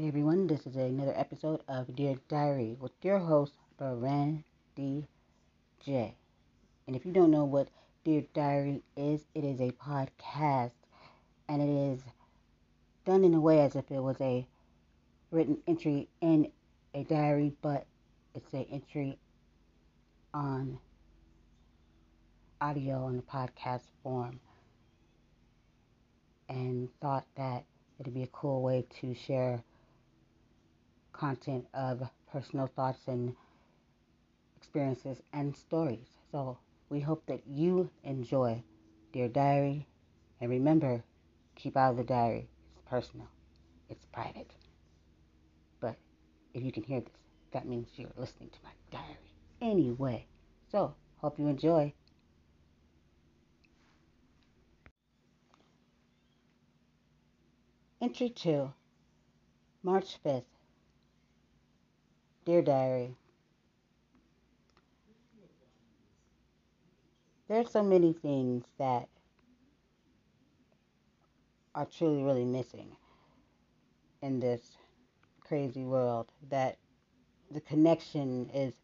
Hey everyone, this is another episode of Dear Diary with your host, Brandy J. And if you don't know what Dear Diary is, it is a podcast and it is done in a way as if it was a written entry in a diary, but it's an entry on audio in the podcast form. And thought that it'd be a cool way to share content of personal thoughts and experiences and stories. So we hope that you enjoy Dear Diary. And remember, keep out of the diary. It's personal, it's private. But if you can hear this, that means you're listening to my diary anyway. So, hope you enjoy. Entry 2, March 5th. Dear Diary, There are so many things that are truly, really missing in this crazy world that the connection is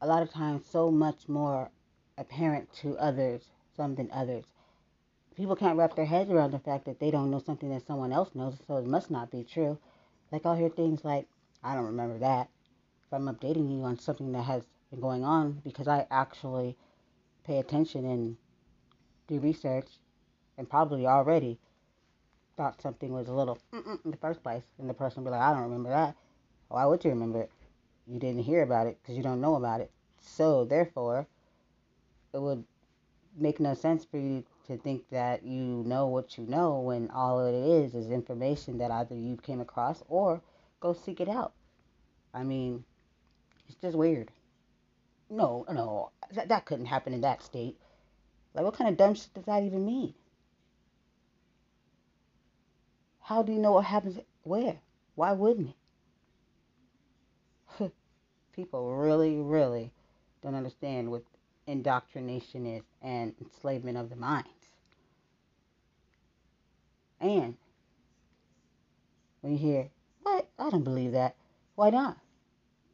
a lot of times so much more apparent to others, some than others. People can't wrap their heads around the fact that they don't know something that someone else knows, so it must not be true. Like I'll hear things like, I don't remember that. If I'm updating you on something that has been going on because I actually pay attention and do research and probably already thought something was a little in the first place. And the person be like, I don't remember that. Why would you remember it? You didn't hear about it because you don't know about it. So, therefore, it would make no sense for you to think that you know what you know when all it is is information that either you came across or go seek it out. I mean, it's just weird. No, no, that, that couldn't happen in that state. Like, what kind of dumb shit does that even mean? How do you know what happens where? Why wouldn't it? People really, really don't understand what indoctrination is and enslavement of the minds. And when you hear, what? I don't believe that. Why not?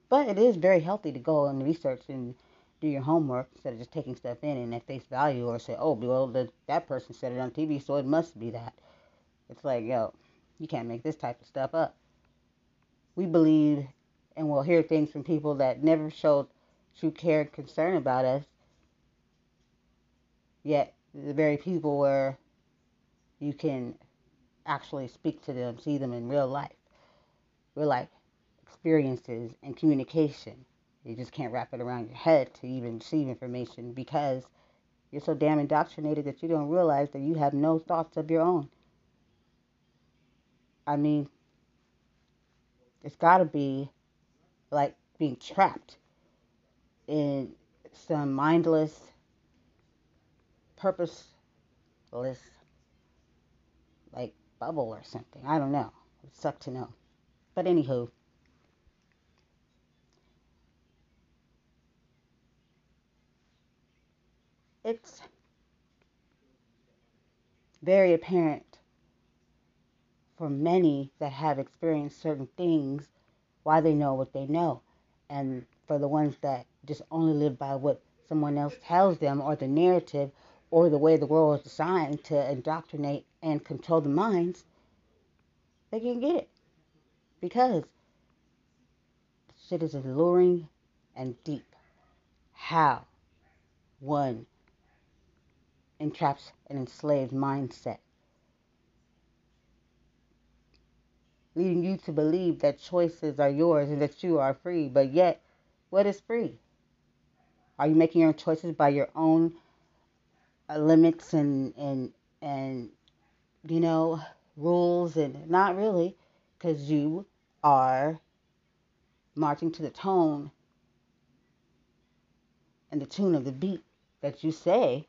But it is very healthy to go and research and do your homework instead of just taking stuff in and at face value or say, oh, well, the, that person said it on TV, so it must be that. It's like, yo, you can't make this type of stuff up. We believe and we'll hear things from people that never showed true care and concern about us. Yet, the very people where you can actually speak to them, see them in real life, real life experiences and communication you just can't wrap it around your head to even receive information because you're so damn indoctrinated that you don't realize that you have no thoughts of your own. I mean, it's got to be like being trapped in some mindless, purposeless, like bubble or something. I don't know. It sucks to know. But anywho, it's very apparent for many that have experienced certain things why they know what they know. And for the ones that just only live by what someone else tells them or the narrative or the way the world is designed to indoctrinate and control the minds, they can get it. Because shit is alluring and deep. How one entraps an enslaved mindset, leading you to believe that choices are yours and that you are free. But yet, what is free? Are you making your own choices by your own uh, limits and and and you know rules and not really, because you are marching to the tone and the tune of the beat that you say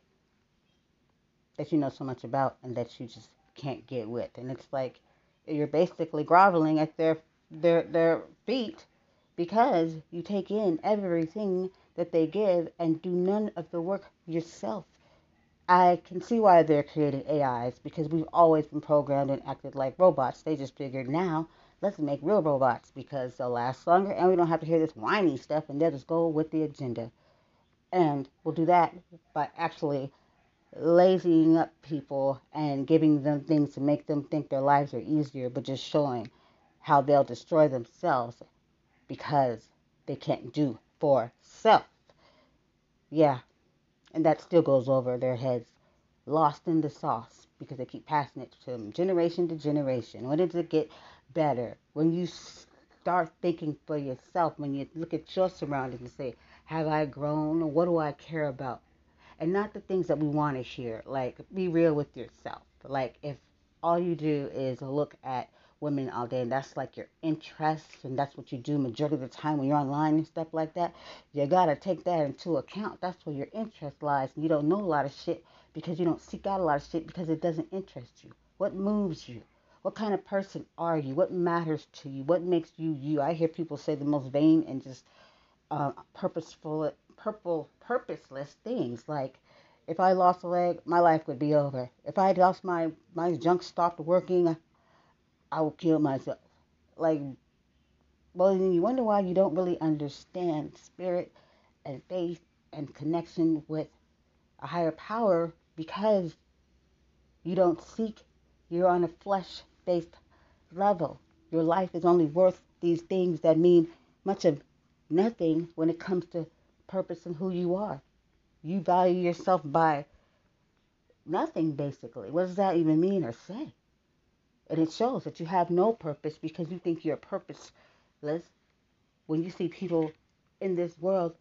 that you know so much about and that you just can't get with. And it's like you're basically groveling at their their their feet because you take in everything that they give and do none of the work yourself. I can see why they're creating AIs because we've always been programmed and acted like robots. They just figured now let's make real robots because they'll last longer and we don't have to hear this whiny stuff and they'll just go with the agenda. And we'll do that by actually lazying up people and giving them things to make them think their lives are easier, but just showing how they'll destroy themselves because they can't do for self. Yeah, and that still goes over their heads, lost in the sauce because they keep passing it from generation to generation. When does it get better? When you start thinking for yourself, when you look at your surroundings and say, Have I grown? What do I care about? And not the things that we want to hear. Like, be real with yourself. Like, if all you do is look at women all day and that's like your interest and that's what you do majority of the time when you're online and stuff like that you got to take that into account. That's where your interest lies you don't know a lot of shit because you don't seek out a lot of shit because it doesn't interest you. What moves you? What kind of person are you? What matters to you? What makes you you? I hear people say the most vain and just uh, purposeful purple purposeless things like if I lost a leg, my life would be over. If I lost my my junk stopped working, I will kill myself. Like, well, then you wonder why you don't really understand spirit and faith and connection with a higher power because you don't seek, you're on a flesh based level. Your life is only worth these things that mean much of nothing when it comes to purpose and who you are. You value yourself by nothing, basically. What does that even mean or say? And it shows that you have no purpose because you think you're purposeless. When you see people in this world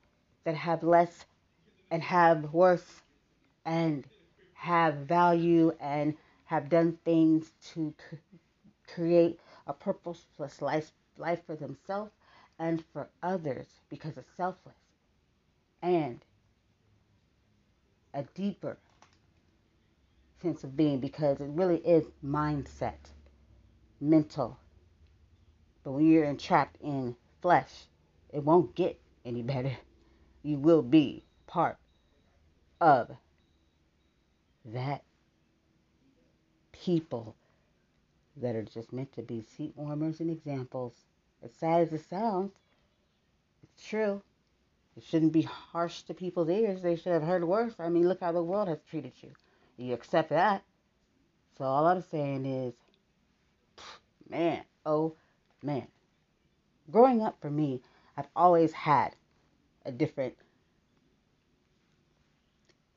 that have less and have worse and have value and have done things to create a purposeless life, life for themselves and for others because it's selfless. And a deeper sense of being because it really is mindset mental. But when you're entrapped in flesh, it won't get any better. You will be part of that people that are just meant to be seat warmers and examples. As sad as it sounds, it's true. It shouldn't be harsh to people's ears. They should have heard worse. I mean, look how the world has treated you. You accept that. So all I'm saying is man, oh man. Growing up for me, I've always had a different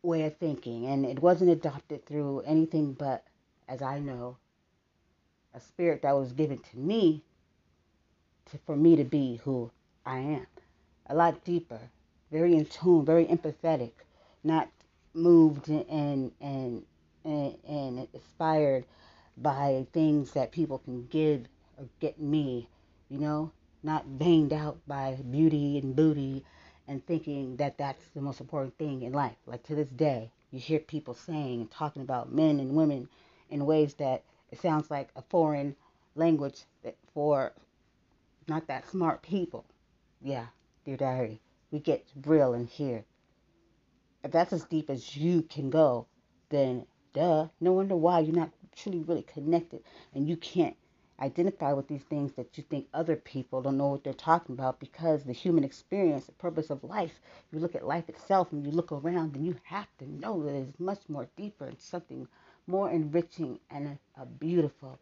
way of thinking, and it wasn't adopted through anything but, as I know, a spirit that was given to me to, for me to be who I am. A lot deeper, very in tune, very empathetic, not moved and and and, and inspired by things that people can give or get me, you know, not veined out by beauty and booty and thinking that that's the most important thing in life. Like to this day, you hear people saying and talking about men and women in ways that it sounds like a foreign language for not that smart people. Yeah, dear diary, we get real in here. If that's as deep as you can go, then duh, no wonder why you're not truly really connected and you can't identify with these things that you think other people don't know what they're talking about because the human experience, the purpose of life, you look at life itself and you look around and you have to know that it's much more deeper and something more enriching and a, a beautiful.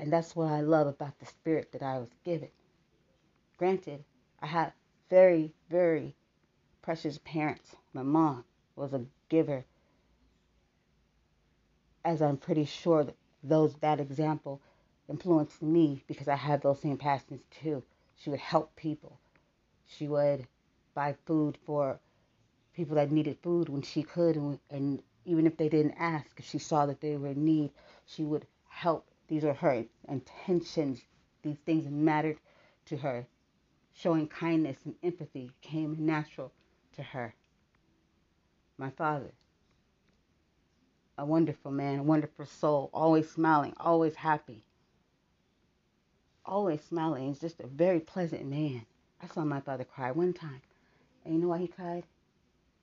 And that's what I love about the spirit that I was given. Granted, I have very, very precious parents. My mom was a giver as I'm pretty sure that those that example influenced me because I had those same passions too. She would help people. She would buy food for people that needed food when she could, and, and even if they didn't ask, if she saw that they were in need, she would help. These are her intentions. These things mattered to her. Showing kindness and empathy came natural to her. My father, a wonderful man, a wonderful soul, always smiling, always happy, always smiling. He's just a very pleasant man. I saw my father cry one time. And you know why he cried?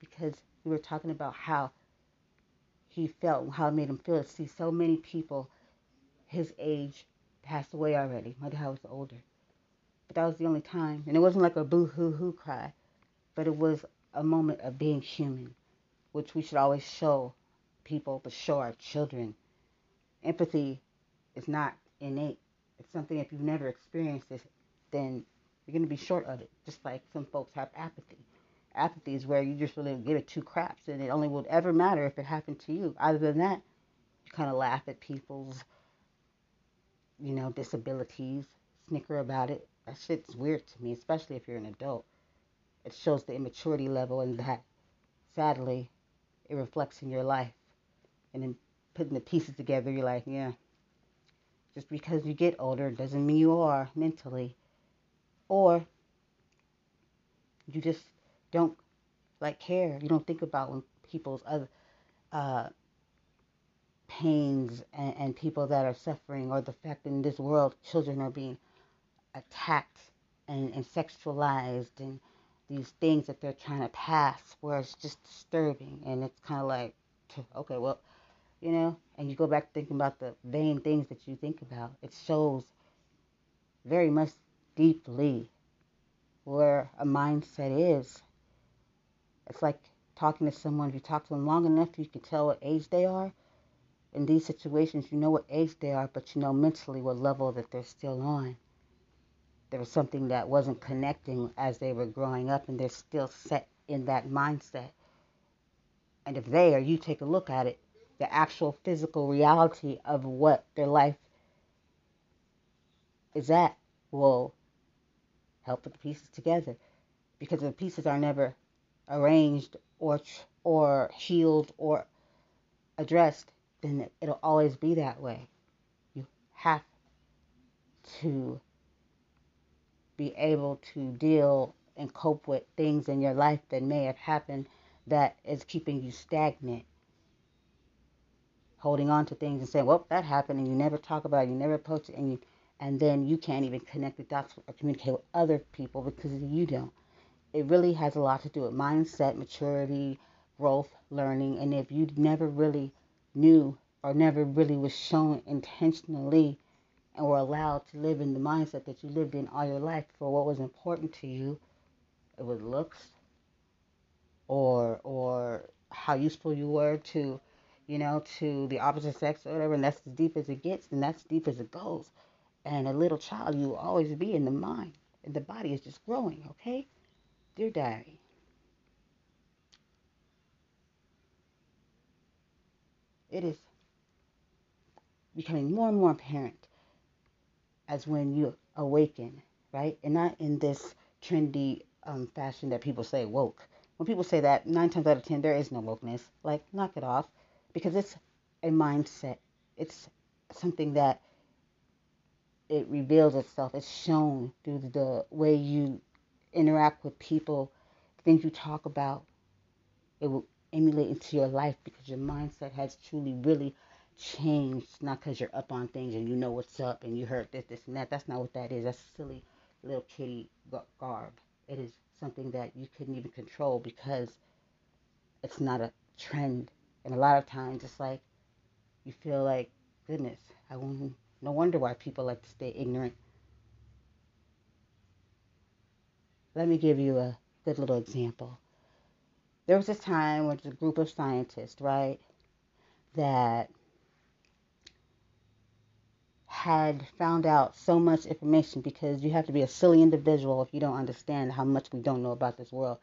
Because we were talking about how he felt, how it made him feel to see so many people his age passed away already. My dad was older. But that was the only time. And it wasn't like a boo hoo hoo cry, but it was a moment of being human, which we should always show people, but show our children. Empathy is not innate. It's something if you've never experienced it, then you're going to be short of it. Just like some folks have apathy. Apathy is where you just really give it two craps, and it only would ever matter if it happened to you. Other than that, you kind of laugh at people's, you know, disabilities, snicker about it. That shit's weird to me, especially if you're an adult. It shows the immaturity level, and that, sadly, it reflects in your life. And then putting the pieces together, you're like, yeah, just because you get older doesn't mean you are mentally. Or you just don't like care. You don't think about when people's other uh, pains and, and people that are suffering, or the fact that in this world children are being attacked and, and sexualized, and these things that they're trying to pass, where it's just disturbing, and it's kind of like, okay, well, you know, and you go back thinking about the vain things that you think about. It shows very much deeply where a mindset is. It's like talking to someone. If you talk to them long enough, you can tell what age they are. In these situations, you know what age they are, but you know mentally what level that they're still on. There was something that wasn't connecting as they were growing up, and they're still set in that mindset. And if they or you take a look at it, the actual physical reality of what their life is at will help put the pieces together. Because the pieces are never arranged or or healed or addressed then it'll always be that way. You have to be able to deal and cope with things in your life that may have happened that is keeping you stagnant holding on to things and saying, well, that happened, and you never talk about it, you never post it, and you, and then you can't even connect the dots or communicate with other people because you don't. It really has a lot to do with mindset, maturity, growth, learning, and if you never really knew or never really was shown intentionally and were allowed to live in the mindset that you lived in all your life for what was important to you, it was looks or or how useful you were to you know, to the opposite sex or whatever, and that's as deep as it gets, and that's deep as it goes. And a little child, you will always be in the mind, and the body is just growing, okay? Dear Diary. It is becoming more and more apparent as when you awaken, right? And not in this trendy um, fashion that people say woke. When people say that, nine times out of ten, there is no wokeness. Like, knock it off because it's a mindset. It's something that it reveals itself. It's shown through the way you interact with people, things you talk about. It will emulate into your life because your mindset has truly, really changed. Not because you're up on things and you know what's up and you heard this, this, and that. That's not what that is. That's silly little kitty garb. It is something that you couldn't even control because it's not a trend and a lot of times it's like you feel like, goodness, I won't, no wonder why people like to stay ignorant. Let me give you a good little example. There was this time when a group of scientists, right, that had found out so much information because you have to be a silly individual if you don't understand how much we don't know about this world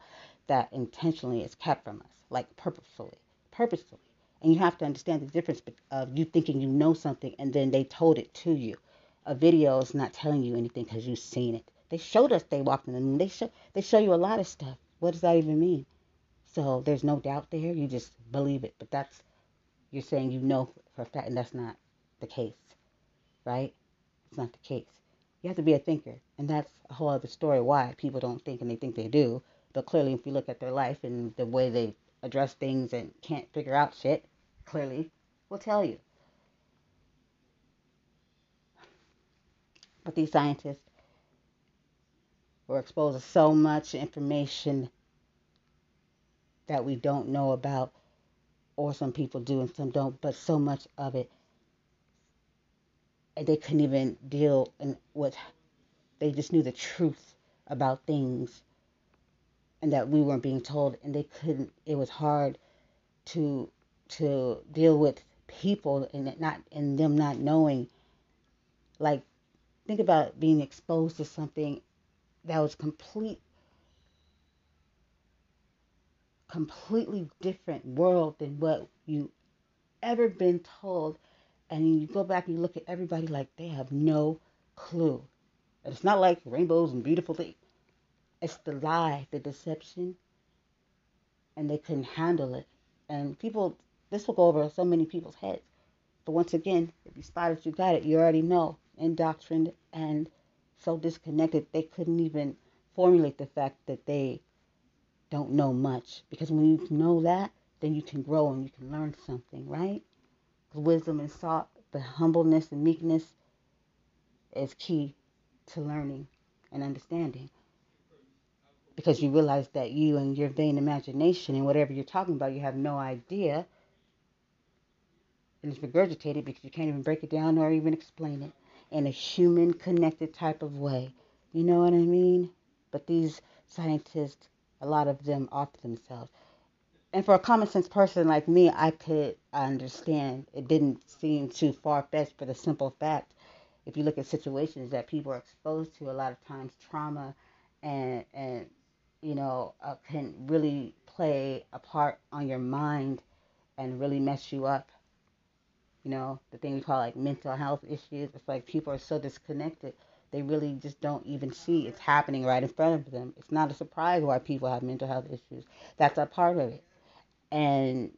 that intentionally is kept from us, like purposefully purposefully. And you have to understand the difference of you thinking you know something and then they told it to you. A video is not telling you anything because you've seen it. They showed us they walked in the moon. They show they show you a lot of stuff. What does that even mean? So there's no doubt there. You just believe it. But that's you're saying you know for a fact, and that's not the case, right? It's not the case. You have to be a thinker, and that's a whole other story. Why people don't think and they think they do. But clearly, if you look at their life and the way they address things and can't figure out shit, clearly, will tell you. But these scientists were exposed to so much information that we don't know about, or some people do and some don't, but so much of it. and they couldn't even deal in with they just knew the truth about things and that we weren't being told and they couldn't it was hard to to deal with people and not and them not knowing. Like think about being exposed to something that was complete completely different world than what you ever been told. And you go back and you look at everybody like they have no clue. And it's not like rainbows and beautiful things it's the lie the deception and they couldn't handle it and people this will go over so many people's heads but once again if you spot it you got it you already know indoctrined and so disconnected they couldn't even formulate the fact that they don't know much. Because when you know that, then you can grow and you can learn something, right? Wisdom and salt, the humbleness and meekness is key to learning and understanding. Because you realize that you and your vain imagination and whatever you're talking about, you have no idea. And it's regurgitated because you can't even break it down or even explain it in a human connected type of way. You know what I mean? But these scientists a lot of them off themselves. And for a common sense person like me, I could understand. It didn't seem too far fetched for the simple fact, if you look at situations that people are exposed to, a lot of times trauma and and you know uh, can really play a part on your mind and really mess you up. You know the thing we call like mental health issues. It's like people are so disconnected they really just don't even see it's happening right in front of them. It's not a surprise why people have mental health issues. That's a part of it. And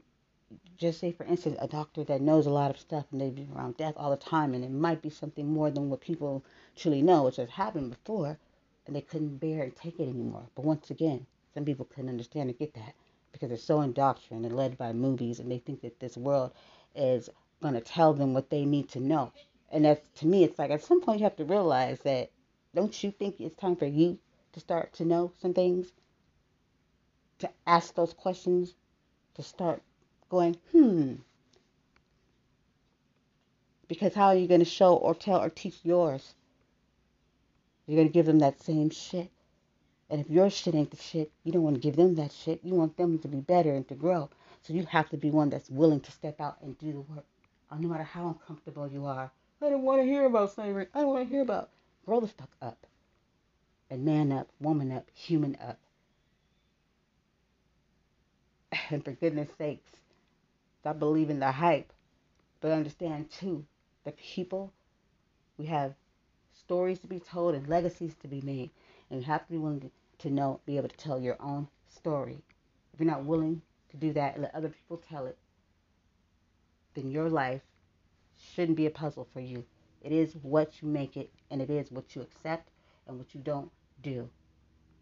just say, for instance, a doctor that knows a lot of stuff and they've been around death all the time, and it might be something more than what people truly know, which has happened before, and they couldn't bear and take it anymore. But once again, some people couldn't understand or get that because they're so indoctrinated and led by movies, and they think that this world is going to tell them what they need to know. And that's to me, it's like at some point you have to realize that don't you think it's time for you to start to know some things? To ask those questions, to start going, hmm. Because how are you going to show or tell or teach yours? You're going to give them that same shit. And if your shit ain't the shit, you don't want to give them that shit. You want them to be better and to grow. So you have to be one that's willing to step out and do the work. Uh, no matter how uncomfortable you are, I don't want to hear about slavery. I don't want to hear about. Grow the fuck up. And man up, woman up, human up. And for goodness sakes, stop believing the hype. But understand too, the people, we have stories to be told and legacies to be made. And you have to be willing to, know, be able to tell your own story. If you're not willing to do that and let other people tell it, then your life shouldn't be a puzzle for you. It is what you make it, and it is what you accept and what you don't do.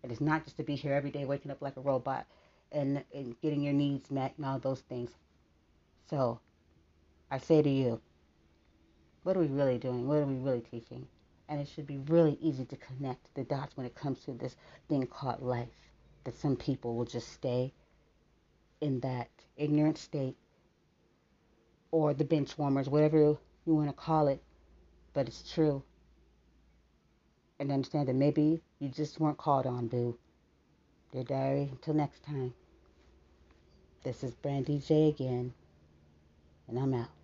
And it's not just to be here every day waking up like a robot and, and getting your needs met and all those things. So I say to you, what are we really doing? What are we really teaching? And it should be really easy to connect the dots when it comes to this thing called life. That some people will just stay in that ignorant state or the bench warmers, whatever you want to call it, but it's true. And understand that maybe you just weren't called on, boo. Dear diary, until next time. This is Brandy J again, and I'm out.